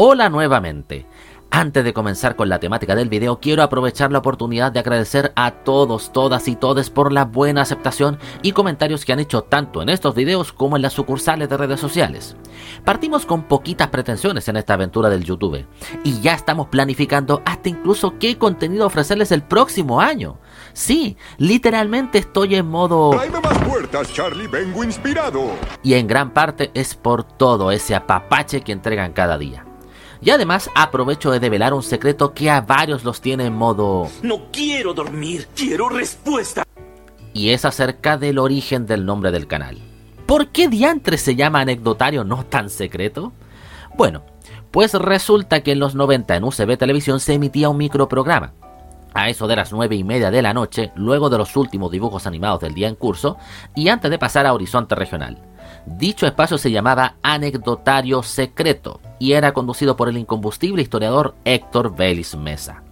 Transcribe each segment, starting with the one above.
Hola nuevamente. Antes de comenzar con la temática del video, quiero aprovechar la oportunidad de agradecer a todos, todas y todes por la buena aceptación y comentarios que han hecho tanto en estos videos como en las sucursales de redes sociales. Partimos con poquitas pretensiones en esta aventura del YouTube y ya estamos planificando hasta incluso qué contenido ofrecerles el próximo año. Sí, literalmente estoy en modo... más puertas, Charlie, vengo inspirado. Y en gran parte es por todo ese apapache que entregan cada día. Y además aprovecho de develar un secreto que a varios los tiene en modo... No quiero dormir, quiero respuesta. Y es acerca del origen del nombre del canal. ¿Por qué diantres se llama anecdotario no tan secreto? Bueno, pues resulta que en los 90 en UCB Televisión se emitía un microprograma. A eso de las 9 y media de la noche, luego de los últimos dibujos animados del día en curso, y antes de pasar a Horizonte Regional. Dicho espacio se llamaba Anecdotario Secreto y era conducido por el incombustible historiador Héctor Vélez Mesa.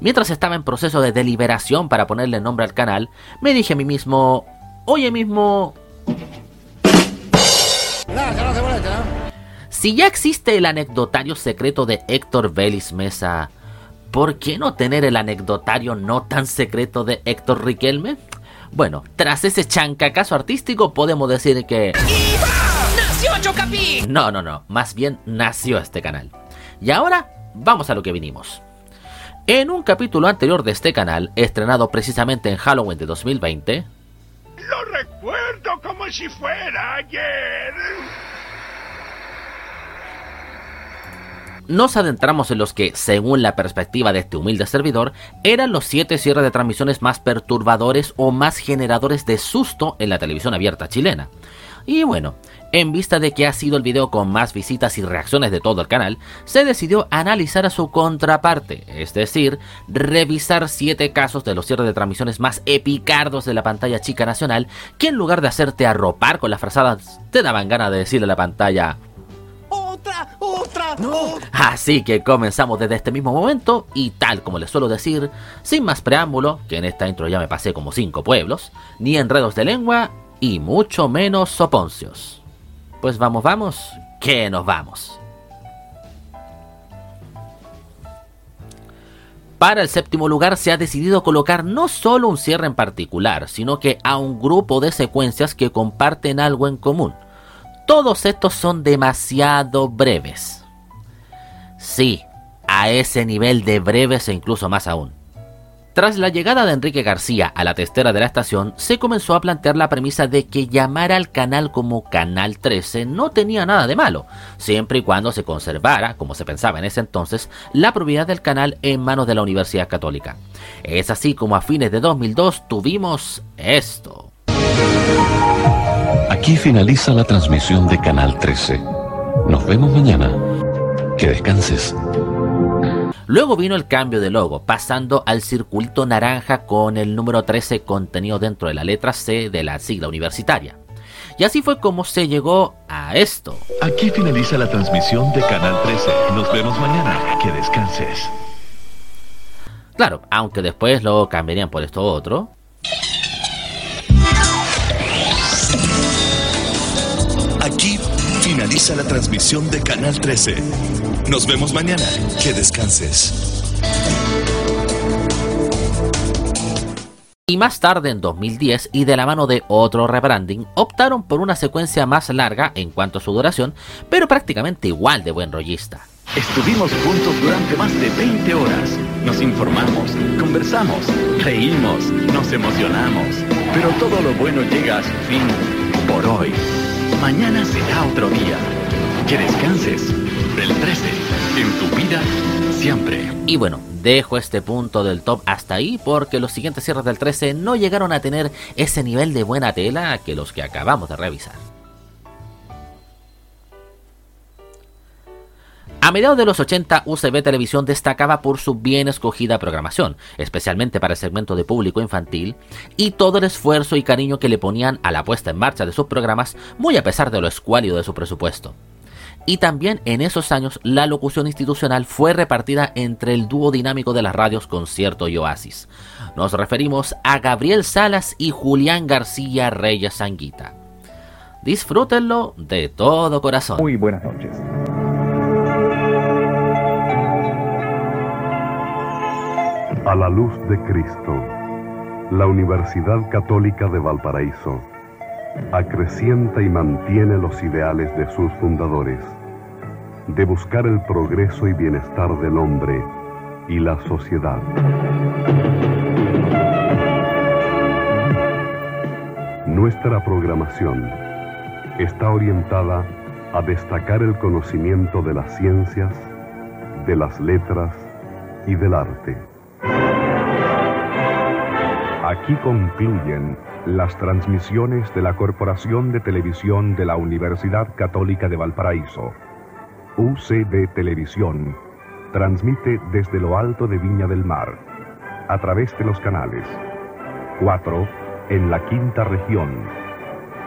Mientras estaba en proceso de deliberación para ponerle nombre al canal, me dije a mí mismo, oye mismo... Si ya existe el anecdotario secreto de Héctor Vélez Mesa, ¿por qué no tener el anecdotario no tan secreto de Héctor Riquelme? Bueno, tras ese chancacazo artístico podemos decir que... ¡Nació Chocapi! No, no, no, más bien nació este canal. Y ahora, vamos a lo que vinimos. En un capítulo anterior de este canal, estrenado precisamente en Halloween de 2020... Lo recuerdo como si fuera ayer. Nos adentramos en los que, según la perspectiva de este humilde servidor, eran los siete cierres de transmisiones más perturbadores o más generadores de susto en la televisión abierta chilena. Y bueno, en vista de que ha sido el video con más visitas y reacciones de todo el canal, se decidió analizar a su contraparte, es decir, revisar siete casos de los cierres de transmisiones más epicardos de la pantalla chica nacional, que en lugar de hacerte arropar con las frazadas, te daban ganas de decirle a la pantalla, Así que comenzamos desde este mismo momento y tal como les suelo decir, sin más preámbulo, que en esta intro ya me pasé como cinco pueblos, ni enredos de lengua y mucho menos soponcios. Pues vamos, vamos, que nos vamos. Para el séptimo lugar se ha decidido colocar no solo un cierre en particular, sino que a un grupo de secuencias que comparten algo en común todos estos son demasiado breves. Sí, a ese nivel de breves e incluso más aún. Tras la llegada de Enrique García a la testera de la estación, se comenzó a plantear la premisa de que llamar al canal como Canal 13 no tenía nada de malo, siempre y cuando se conservara, como se pensaba en ese entonces, la propiedad del canal en manos de la Universidad Católica. Es así como a fines de 2002 tuvimos esto. Aquí finaliza la transmisión de Canal 13. Nos vemos mañana. Que descanses. Luego vino el cambio de logo, pasando al circulito naranja con el número 13 contenido dentro de la letra C de la sigla universitaria. Y así fue como se llegó a esto. Aquí finaliza la transmisión de Canal 13. Nos vemos mañana. Que descanses. Claro, aunque después lo cambiarían por esto otro. Aquí finaliza la transmisión de Canal 13. Nos vemos mañana. Que descanses. Y más tarde, en 2010, y de la mano de otro rebranding, optaron por una secuencia más larga en cuanto a su duración, pero prácticamente igual de buen rollista. Estuvimos juntos durante más de 20 horas. Nos informamos, conversamos, reímos, nos emocionamos. Pero todo lo bueno llega a su fin por hoy. Mañana será otro día. Que descanses. Del 13. En tu vida, siempre. Y bueno, dejo este punto del top hasta ahí porque los siguientes cierres del 13 no llegaron a tener ese nivel de buena tela que los que acabamos de revisar. A mediados de los 80, UCB Televisión destacaba por su bien escogida programación, especialmente para el segmento de público infantil, y todo el esfuerzo y cariño que le ponían a la puesta en marcha de sus programas, muy a pesar de lo escuálido de su presupuesto. Y también en esos años la locución institucional fue repartida entre el dúo dinámico de las radios Concierto y Oasis. Nos referimos a Gabriel Salas y Julián García Reyes Sanguita. Disfrútenlo de todo corazón. Muy buenas noches. A la luz de Cristo, la Universidad Católica de Valparaíso acrecienta y mantiene los ideales de sus fundadores de buscar el progreso y bienestar del hombre y la sociedad. Nuestra programación está orientada a destacar el conocimiento de las ciencias, de las letras y del arte. Aquí concluyen las transmisiones de la Corporación de Televisión de la Universidad Católica de Valparaíso. UCD Televisión transmite desde lo alto de Viña del Mar, a través de los canales 4 en la quinta región,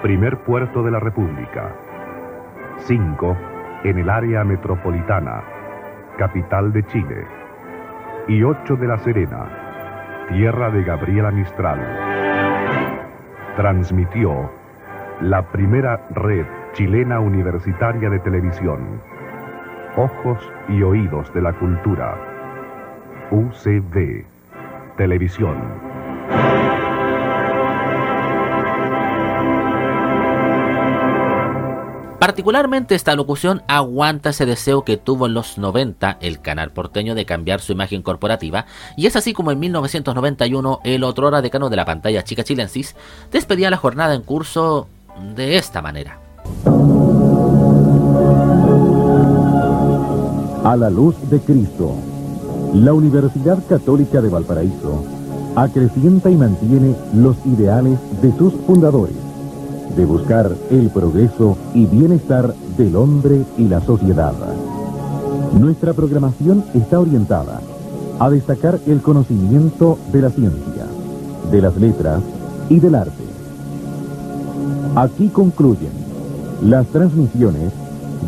primer puerto de la República, 5 en el área metropolitana, capital de Chile, y 8 de La Serena, tierra de Gabriela Mistral. Transmitió la primera red chilena universitaria de televisión. Ojos y oídos de la cultura. UCD. Televisión. Particularmente esta locución aguanta ese deseo que tuvo en los 90 el canal porteño de cambiar su imagen corporativa y es así como en 1991 el otrora decano de la pantalla chica chilensis despedía la jornada en curso de esta manera. A la luz de Cristo, la Universidad Católica de Valparaíso acrecienta y mantiene los ideales de sus fundadores de buscar el progreso y bienestar del hombre y la sociedad. Nuestra programación está orientada a destacar el conocimiento de la ciencia, de las letras y del arte. Aquí concluyen las transmisiones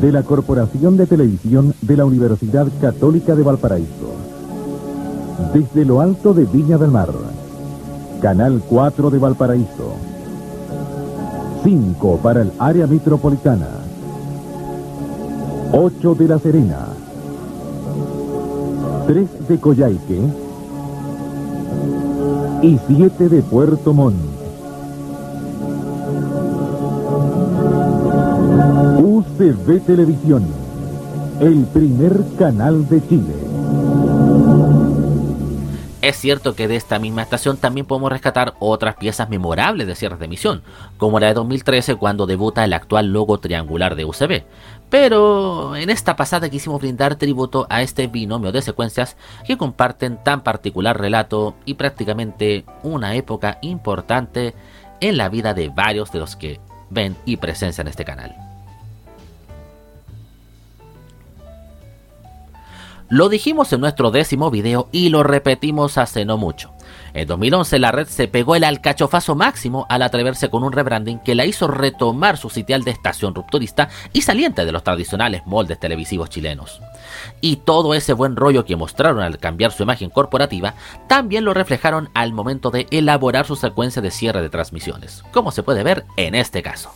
de la Corporación de Televisión de la Universidad Católica de Valparaíso. Desde lo alto de Viña del Mar, Canal 4 de Valparaíso 5 para el área metropolitana, 8 de La Serena, 3 de Coyhaique y 7 de Puerto Montt. UCB Televisión, el primer canal de Chile. Es cierto que de esta misma estación también podemos rescatar otras piezas memorables de cierres de emisión, como la de 2013 cuando debuta el actual logo triangular de UCB. Pero en esta pasada quisimos brindar tributo a este binomio de secuencias que comparten tan particular relato y prácticamente una época importante en la vida de varios de los que ven y presencian este canal. Lo dijimos en nuestro décimo video y lo repetimos hace no mucho. En 2011 la red se pegó el alcachofazo máximo al atreverse con un rebranding que la hizo retomar su sitial de estación rupturista y saliente de los tradicionales moldes televisivos chilenos. Y todo ese buen rollo que mostraron al cambiar su imagen corporativa también lo reflejaron al momento de elaborar su secuencia de cierre de transmisiones, como se puede ver en este caso.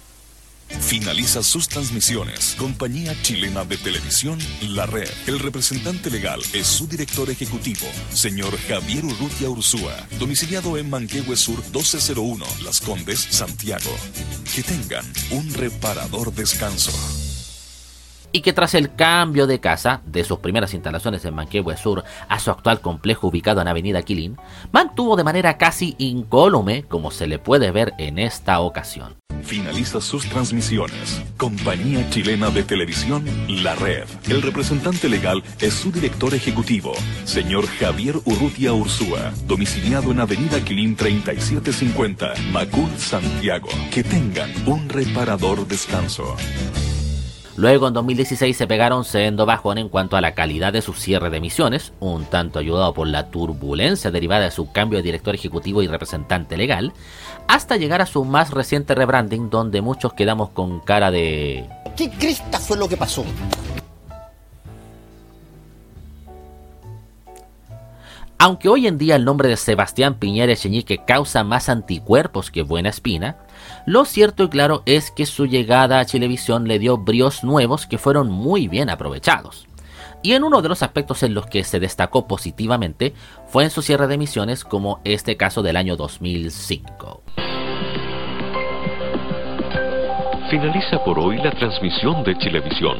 Finaliza sus transmisiones. Compañía Chilena de Televisión, La Red. El representante legal es su director ejecutivo, señor Javier Urrutia Ursúa, domiciliado en Manquehue Sur 1201, Las Condes, Santiago. Que tengan un reparador descanso y que tras el cambio de casa de sus primeras instalaciones en Manquehue Sur a su actual complejo ubicado en Avenida Quilín, mantuvo de manera casi incólume, como se le puede ver en esta ocasión. Finaliza sus transmisiones. Compañía Chilena de Televisión, La Red. El representante legal es su director ejecutivo, señor Javier Urrutia Ursúa, domiciliado en Avenida Quilín 3750, Macul, Santiago. Que tengan un reparador descanso. Luego en 2016 se pegaron sendo bajón en cuanto a la calidad de su cierre de emisiones, un tanto ayudado por la turbulencia derivada de su cambio de director ejecutivo y representante legal, hasta llegar a su más reciente rebranding donde muchos quedamos con cara de... ¿Qué cresta fue lo que pasó? Aunque hoy en día el nombre de Sebastián Piñera Echeñique causa más anticuerpos que buena espina, lo cierto y claro es que su llegada a Chilevisión le dio bríos nuevos que fueron muy bien aprovechados. Y en uno de los aspectos en los que se destacó positivamente fue en su cierre de emisiones, como este caso del año 2005. Finaliza por hoy la transmisión de Chilevisión.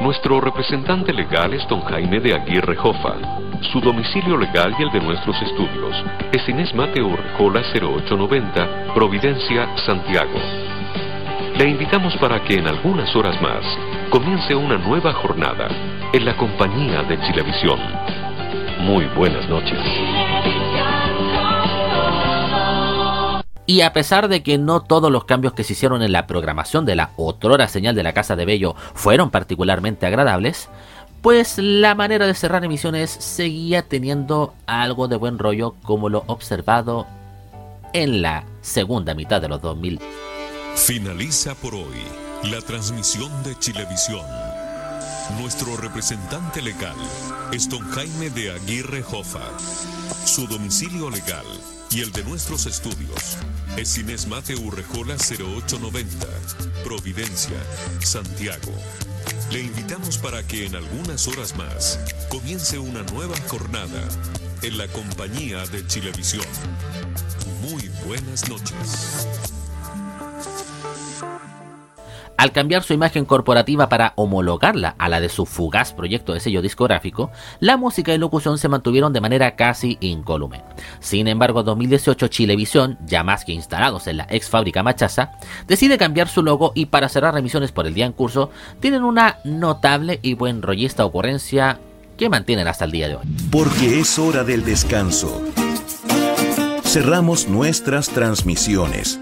Nuestro representante legal es don Jaime de Aguirre Jofa. Su domicilio legal y el de nuestros estudios es Inés Mateo Rejola 0890, Providencia, Santiago. Le invitamos para que en algunas horas más comience una nueva jornada en la compañía de Chilevisión. Muy buenas noches. Y a pesar de que no todos los cambios que se hicieron en la programación de la otrora señal de la Casa de Bello fueron particularmente agradables, pues la manera de cerrar emisiones seguía teniendo algo de buen rollo como lo observado en la segunda mitad de los 2000. Finaliza por hoy la transmisión de Chilevisión. Nuestro representante legal es don Jaime de Aguirre Jofa. Su domicilio legal y el de nuestros estudios es Inés Mate Urrejola 0890, Providencia, Santiago. Le invitamos para que en algunas horas más comience una nueva jornada en la compañía de Chilevisión. Muy buenas noches. Al cambiar su imagen corporativa para homologarla a la de su fugaz proyecto de sello discográfico, la música y locución se mantuvieron de manera casi incólume. Sin embargo, en 2018 Chilevisión, ya más que instalados en la ex fábrica Machaza, decide cambiar su logo y para cerrar remisiones por el día en curso, tienen una notable y buen rollista ocurrencia que mantienen hasta el día de hoy. Porque es hora del descanso. Cerramos nuestras transmisiones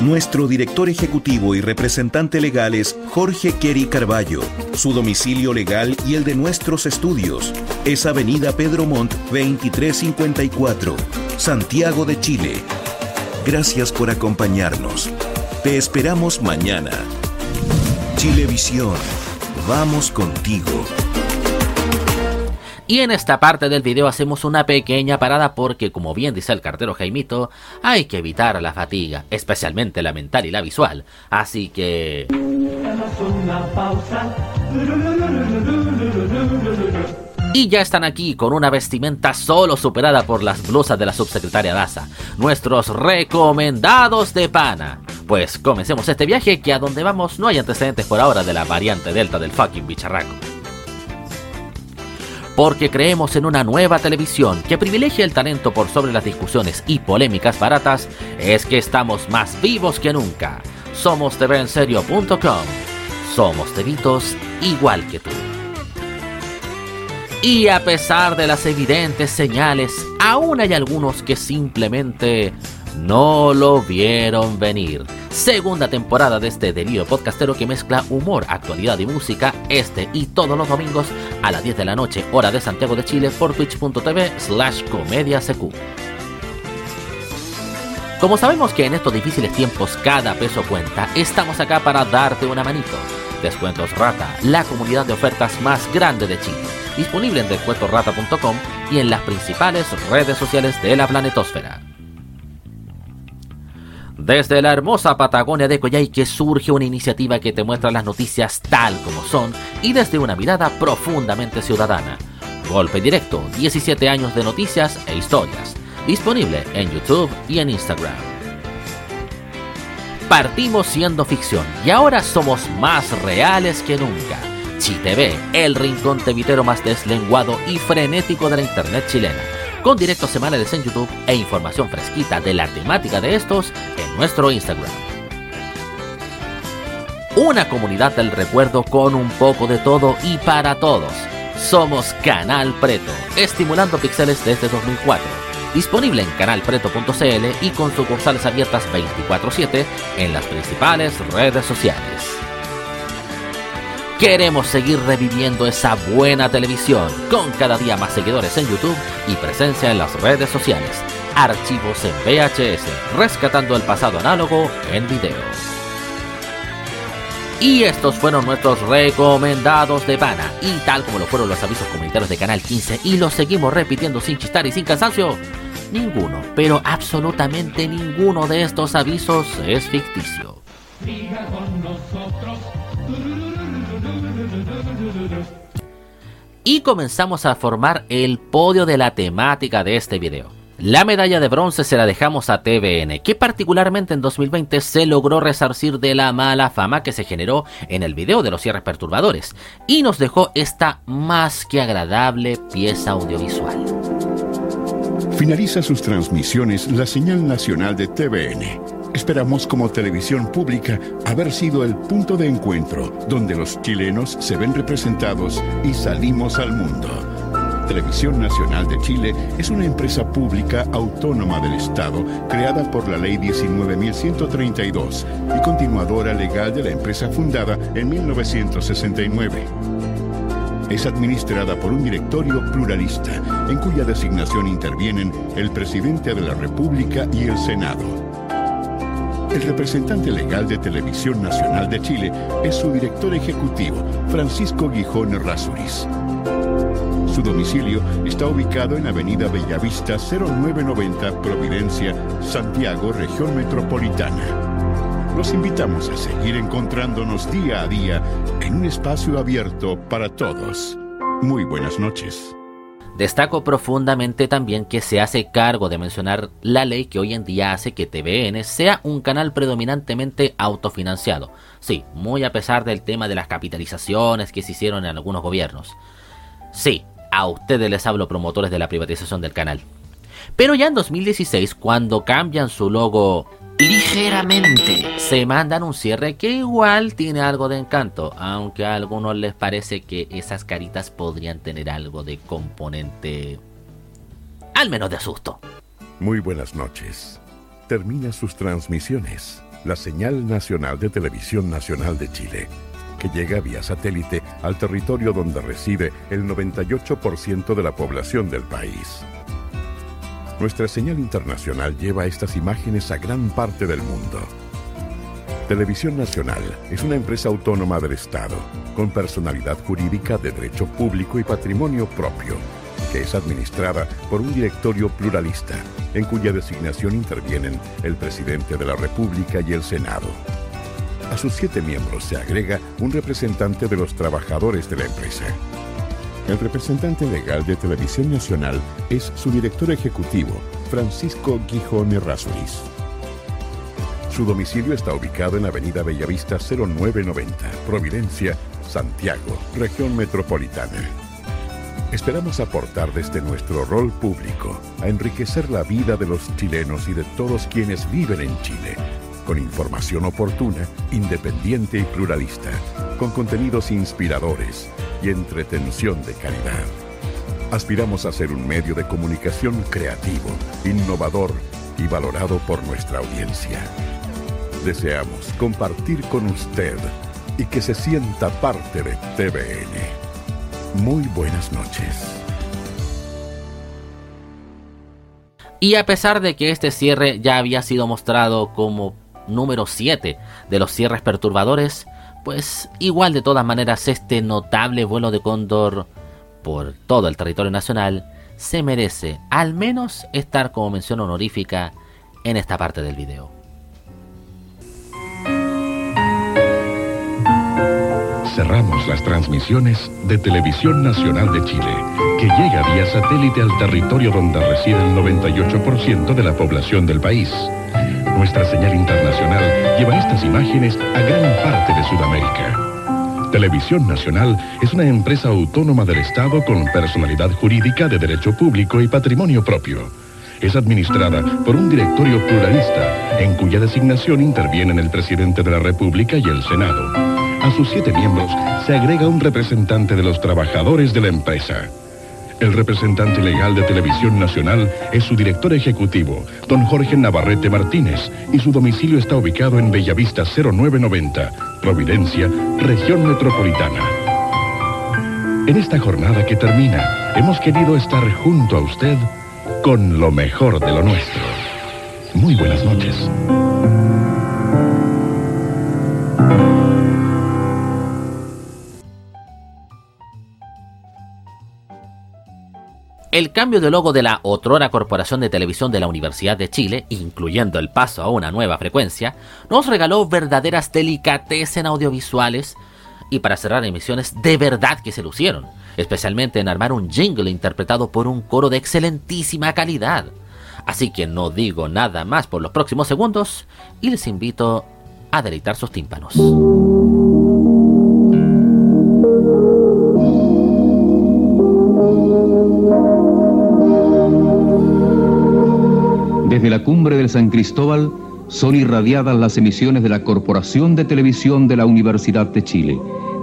nuestro director ejecutivo y representante legal es Jorge Kerry Carballo. Su domicilio legal y el de nuestros estudios es Avenida Pedro Montt 2354, Santiago de Chile. Gracias por acompañarnos. Te esperamos mañana. Chilevisión. Vamos contigo. Y en esta parte del video hacemos una pequeña parada porque, como bien dice el cartero Jaimito, hay que evitar la fatiga, especialmente la mental y la visual. Así que... Y ya están aquí con una vestimenta solo superada por las blusas de la subsecretaria Daza, nuestros recomendados de pana. Pues comencemos este viaje que a donde vamos no hay antecedentes por ahora de la variante delta del fucking bicharraco porque creemos en una nueva televisión que privilegia el talento por sobre las discusiones y polémicas baratas, es que estamos más vivos que nunca. Somos tvenserio.com. Somos tevitos igual que tú. Y a pesar de las evidentes señales, aún hay algunos que simplemente no lo vieron venir. Segunda temporada de este delirio podcastero que mezcla humor, actualidad y música, este y todos los domingos a las 10 de la noche, hora de Santiago de Chile, por twitch.tv slash comediasq. Como sabemos que en estos difíciles tiempos cada peso cuenta, estamos acá para darte una manito. Descuentos Rata, la comunidad de ofertas más grande de Chile. Disponible en descuentorrata.com y en las principales redes sociales de la planetosfera. Desde la hermosa Patagonia de Coyhaique surge una iniciativa que te muestra las noticias tal como son y desde una mirada profundamente ciudadana. Golpe Directo, 17 años de noticias e historias. Disponible en YouTube y en Instagram. Partimos siendo ficción y ahora somos más reales que nunca. ChiTV, el rincón tevitero más deslenguado y frenético de la internet chilena con directos semanales en YouTube e información fresquita de la temática de estos en nuestro Instagram. Una comunidad del recuerdo con un poco de todo y para todos. Somos Canal Preto, estimulando pixeles desde 2004. Disponible en canalpreto.cl y con sucursales abiertas 24/7 en las principales redes sociales. Queremos seguir reviviendo esa buena televisión con cada día más seguidores en YouTube y presencia en las redes sociales. Archivos en VHS, rescatando el pasado análogo en video. Y estos fueron nuestros recomendados de pana. Y tal como lo fueron los avisos comunitarios de Canal 15 y los seguimos repitiendo sin chistar y sin cansancio, ninguno, pero absolutamente ninguno de estos avisos es ficticio. Y comenzamos a formar el podio de la temática de este video. La medalla de bronce se la dejamos a TVN, que particularmente en 2020 se logró resarcir de la mala fama que se generó en el video de los cierres perturbadores y nos dejó esta más que agradable pieza audiovisual. Finaliza sus transmisiones la señal nacional de TVN Esperamos como televisión pública haber sido el punto de encuentro donde los chilenos se ven representados y salimos al mundo. Televisión Nacional de Chile es una empresa pública autónoma del Estado creada por la Ley 19.132 y continuadora legal de la empresa fundada en 1969. Es administrada por un directorio pluralista en cuya designación intervienen el presidente de la República y el Senado. El representante legal de Televisión Nacional de Chile es su director ejecutivo, Francisco Gijón Rasuris. Su domicilio está ubicado en Avenida Bellavista 0990 Providencia, Santiago, región metropolitana. Los invitamos a seguir encontrándonos día a día en un espacio abierto para todos. Muy buenas noches. Destaco profundamente también que se hace cargo de mencionar la ley que hoy en día hace que TVN sea un canal predominantemente autofinanciado. Sí, muy a pesar del tema de las capitalizaciones que se hicieron en algunos gobiernos. Sí, a ustedes les hablo promotores de la privatización del canal. Pero ya en 2016, cuando cambian su logo ligeramente. Se mandan un cierre que igual tiene algo de encanto, aunque a algunos les parece que esas caritas podrían tener algo de componente, al menos de susto. Muy buenas noches. Termina sus transmisiones la señal nacional de Televisión Nacional de Chile, que llega vía satélite al territorio donde reside el 98% de la población del país. Nuestra señal internacional lleva estas imágenes a gran parte del mundo. Televisión Nacional es una empresa autónoma del Estado, con personalidad jurídica de derecho público y patrimonio propio, que es administrada por un directorio pluralista, en cuya designación intervienen el presidente de la República y el Senado. A sus siete miembros se agrega un representante de los trabajadores de la empresa. El representante legal de Televisión Nacional es su director ejecutivo, Francisco Gijón Errázuriz. Su domicilio está ubicado en Avenida Bellavista 0990, Providencia, Santiago, región metropolitana. Esperamos aportar desde nuestro rol público a enriquecer la vida de los chilenos y de todos quienes viven en Chile, con información oportuna, independiente y pluralista, con contenidos inspiradores y entretención de calidad. Aspiramos a ser un medio de comunicación creativo, innovador y valorado por nuestra audiencia. Deseamos compartir con usted y que se sienta parte de TVN. Muy buenas noches. Y a pesar de que este cierre ya había sido mostrado como número 7 de los cierres perturbadores, pues igual de todas maneras este notable vuelo de cóndor por todo el territorio nacional se merece al menos estar como mención honorífica en esta parte del video. Cerramos las transmisiones de Televisión Nacional de Chile, que llega vía satélite al territorio donde reside el 98% de la población del país. Nuestra señal internacional lleva estas imágenes a gran parte de Sudamérica. Televisión Nacional es una empresa autónoma del Estado con personalidad jurídica de derecho público y patrimonio propio. Es administrada por un directorio pluralista, en cuya designación intervienen el presidente de la República y el Senado. A sus siete miembros se agrega un representante de los trabajadores de la empresa. El representante legal de Televisión Nacional es su director ejecutivo, don Jorge Navarrete Martínez, y su domicilio está ubicado en Bellavista 0990, Providencia, región metropolitana. En esta jornada que termina, hemos querido estar junto a usted con lo mejor de lo nuestro. Muy buenas noches. El cambio de logo de la otrora Corporación de Televisión de la Universidad de Chile, incluyendo el paso a una nueva frecuencia, nos regaló verdaderas delicatessen audiovisuales y para cerrar emisiones de verdad que se lucieron. especialmente en armar un jingle interpretado por un coro de excelentísima calidad. Así que no digo nada más por los próximos segundos y les invito a deleitar sus tímpanos. Desde la cumbre del San Cristóbal son irradiadas las emisiones de la Corporación de Televisión de la Universidad de Chile,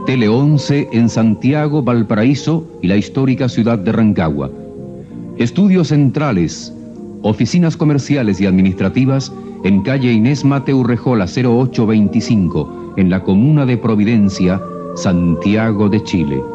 Tele 11 en Santiago, Valparaíso y la histórica ciudad de Rancagua. Estudios centrales, oficinas comerciales y administrativas en calle Inés Mateu Rejola 0825, en la comuna de Providencia, Santiago de Chile.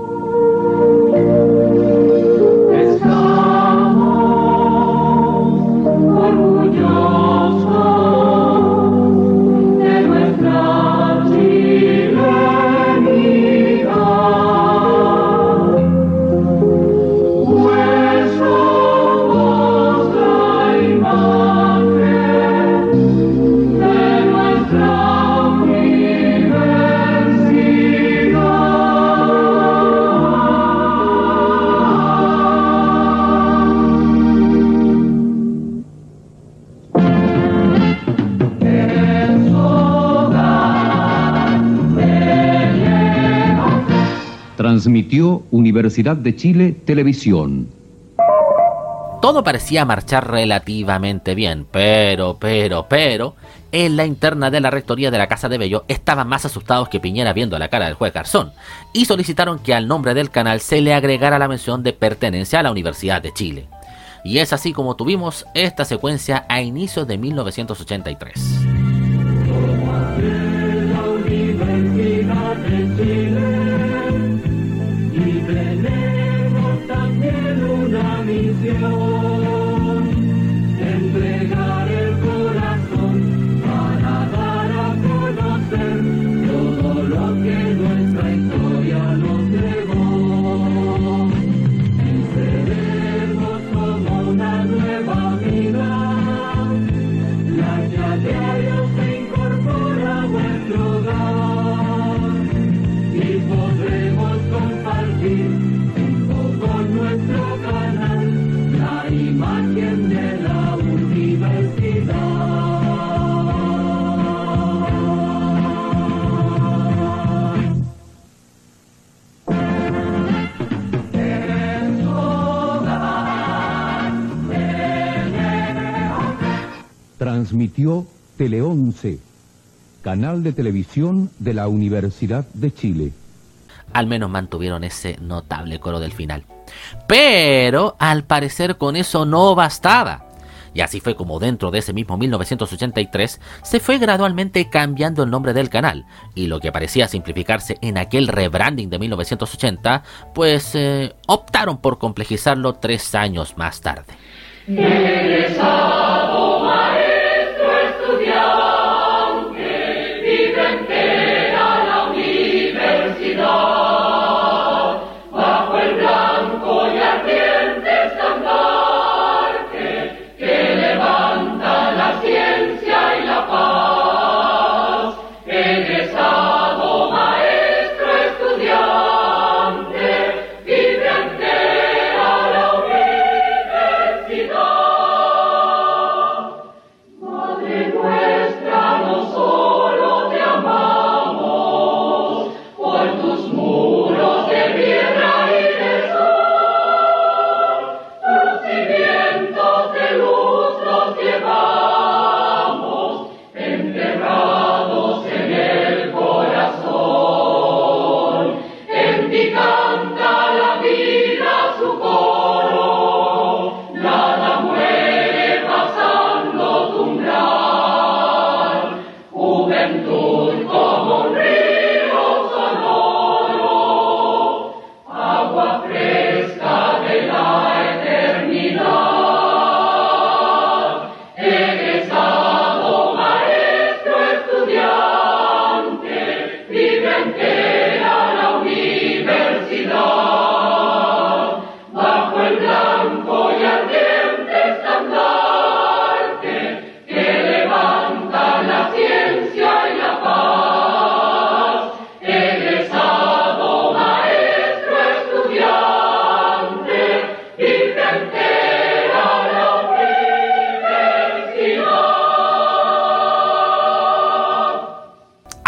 Universidad de Chile Televisión. Todo parecía marchar relativamente bien, pero, pero, pero, en la interna de la rectoría de la Casa de Bello estaban más asustados que Piñera viendo la cara del juez Garzón, y solicitaron que al nombre del canal se le agregara la mención de pertenencia a la Universidad de Chile. Y es así como tuvimos esta secuencia a inicios de 1983. Transmitió Tele 11, canal de televisión de la Universidad de Chile. Al menos mantuvieron ese notable coro del final. Pero al parecer con eso no bastaba. Y así fue como dentro de ese mismo 1983 se fue gradualmente cambiando el nombre del canal, y lo que parecía simplificarse en aquel rebranding de 1980, pues eh, optaron por complejizarlo tres años más tarde.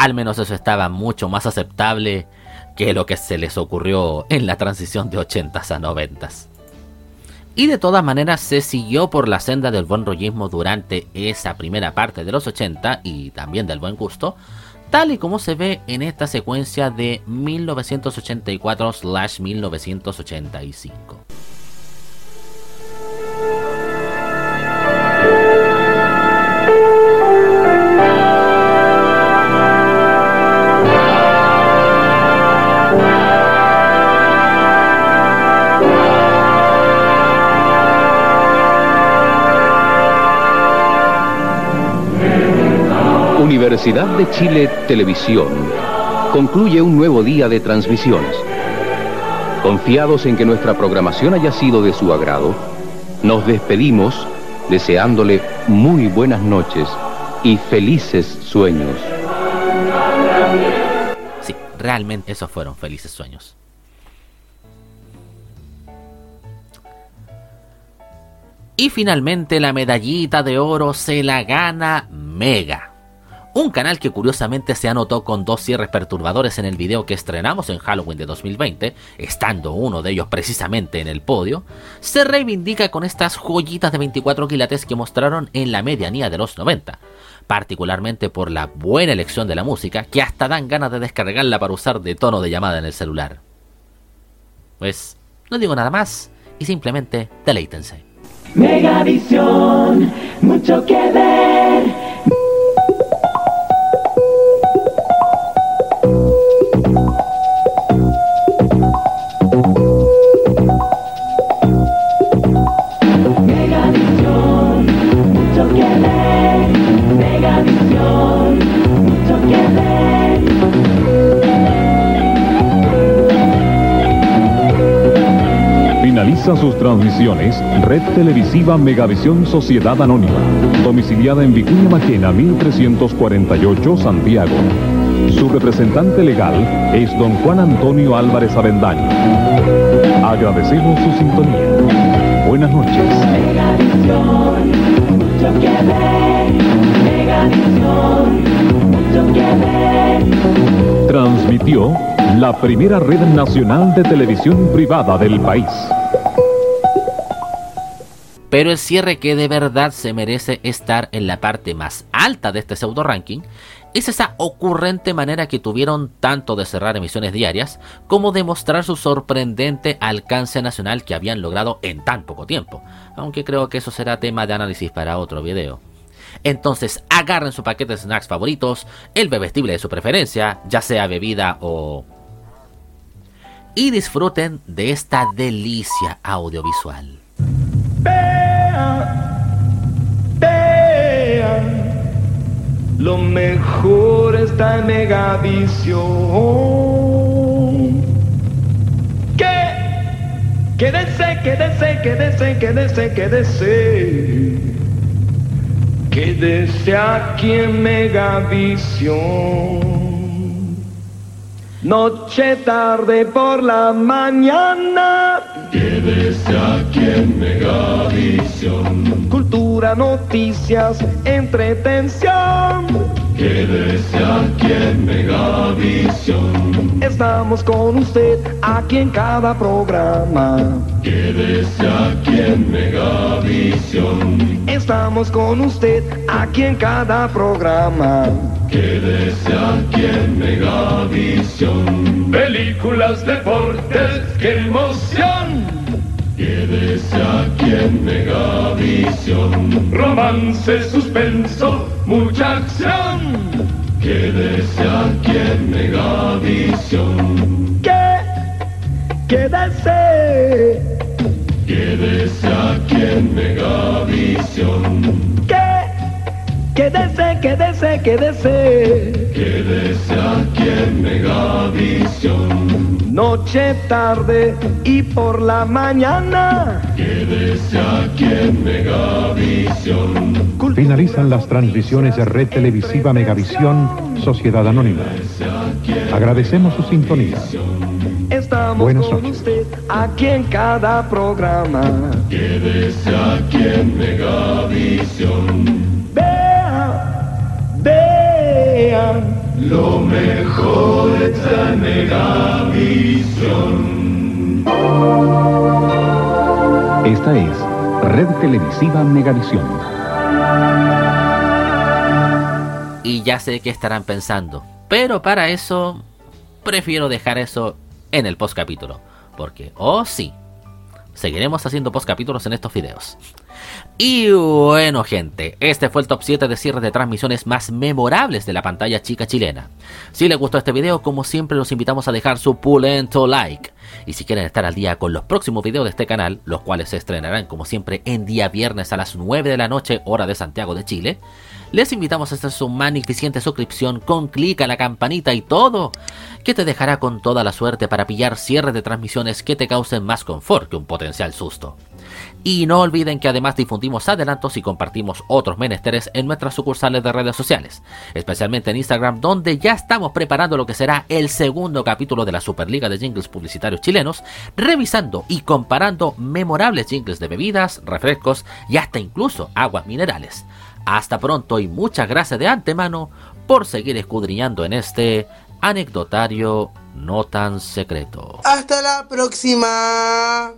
Al menos eso estaba mucho más aceptable que lo que se les ocurrió en la transición de 80s a 90s. Y de todas maneras se siguió por la senda del buen rollismo durante esa primera parte de los 80 y también del buen gusto, tal y como se ve en esta secuencia de 1984-1985. Universidad de Chile Televisión concluye un nuevo día de transmisiones. Confiados en que nuestra programación haya sido de su agrado, nos despedimos deseándole muy buenas noches y felices sueños. Sí, realmente esos fueron felices sueños. Y finalmente la medallita de oro se la gana Mega. Un canal que curiosamente se anotó con dos cierres perturbadores en el video que estrenamos en Halloween de 2020, estando uno de ellos precisamente en el podio, se reivindica con estas joyitas de 24 quilates que mostraron en la medianía de los 90, particularmente por la buena elección de la música que hasta dan ganas de descargarla para usar de tono de llamada en el celular. Pues no digo nada más y simplemente deleítense. Megavisión, mucho que ver. Finaliza sus transmisiones Red Televisiva Megavisión Sociedad Anónima, domiciliada en Vicuña Maquena 1348 Santiago. Su representante legal es don Juan Antonio Álvarez Avendaño. Agradecemos su sintonía. Buenas noches. Transmitió la primera red nacional de televisión privada del país. Pero el cierre que de verdad se merece estar en la parte más alta de este pseudo ranking es esa ocurrente manera que tuvieron tanto de cerrar emisiones diarias como de mostrar su sorprendente alcance nacional que habían logrado en tan poco tiempo, aunque creo que eso será tema de análisis para otro video. Entonces agarren su paquete de snacks favoritos, el bebestible de su preferencia, ya sea bebida o... y disfruten de esta delicia audiovisual. Lo mejor está en Megavisión. ¿Qué? Quédese, quédese, quédese, quédese, quédese. Quédese aquí en Megavisión. Noche, tarde, por la mañana. Quédese aquí en Megavisión. Cultura, noticias, entretención. Quédese aquí en Megavisión. Estamos con usted aquí en cada programa. Quédese aquí en Megavisión. Estamos con usted aquí en cada programa. Quédese aquí en Megavisión. Películas, deportes, qué emoción. Quédese aquí en Megavisión. Romance, suspenso, mucha acción. Quédese aquí en Megavisión. ¿Qué? Quédese. Quédese aquí en Megavisión. ¿Qué? Quédese, quédese, quédese. Quédese aquí en Megavisión. Noche, tarde y por la mañana. Quédese aquí en Megavisión. Finalizan las transmisiones de Red Televisiva Megavisión Sociedad Anónima. Agradecemos su sintonía. Estamos Buenas con noches. usted aquí en cada programa. Quédese aquí en Megavisión. Vea, vea Lo mejor está en Megavisión. Esta es Red Televisiva Megavisión. Y ya sé que estarán pensando, pero para eso prefiero dejar eso en el post capítulo. Porque, oh sí, seguiremos haciendo post capítulos en estos videos. Y bueno gente, este fue el top 7 de cierre de transmisiones más memorables de la pantalla chica chilena. Si les gustó este video, como siempre los invitamos a dejar su pulento like. Y si quieren estar al día con los próximos videos de este canal, los cuales se estrenarán como siempre en día viernes a las 9 de la noche hora de Santiago de Chile, les invitamos a hacer su magnificente suscripción con clic a la campanita y todo, que te dejará con toda la suerte para pillar cierres de transmisiones que te causen más confort que un potencial susto. Y no olviden que además difundimos adelantos y compartimos otros menesteres en nuestras sucursales de redes sociales, especialmente en Instagram, donde ya estamos preparando lo que será el segundo capítulo de la Superliga de Jingles Publicitarios Chilenos, revisando y comparando memorables jingles de bebidas, refrescos y hasta incluso aguas minerales. Hasta pronto y muchas gracias de antemano por seguir escudriñando en este anecdotario no tan secreto. Hasta la próxima.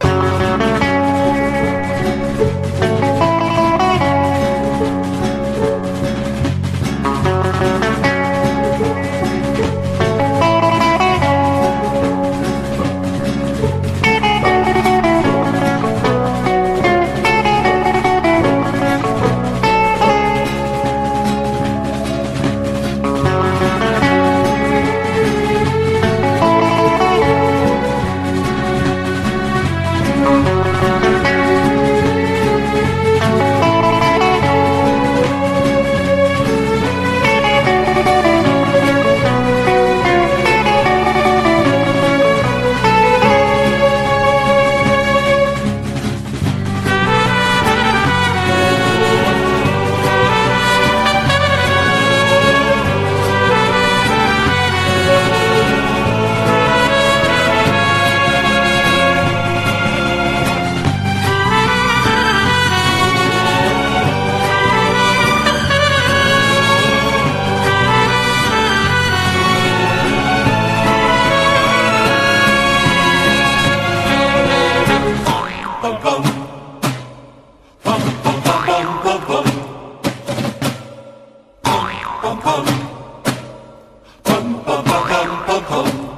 Bum bum bum bum bum. pum pum pum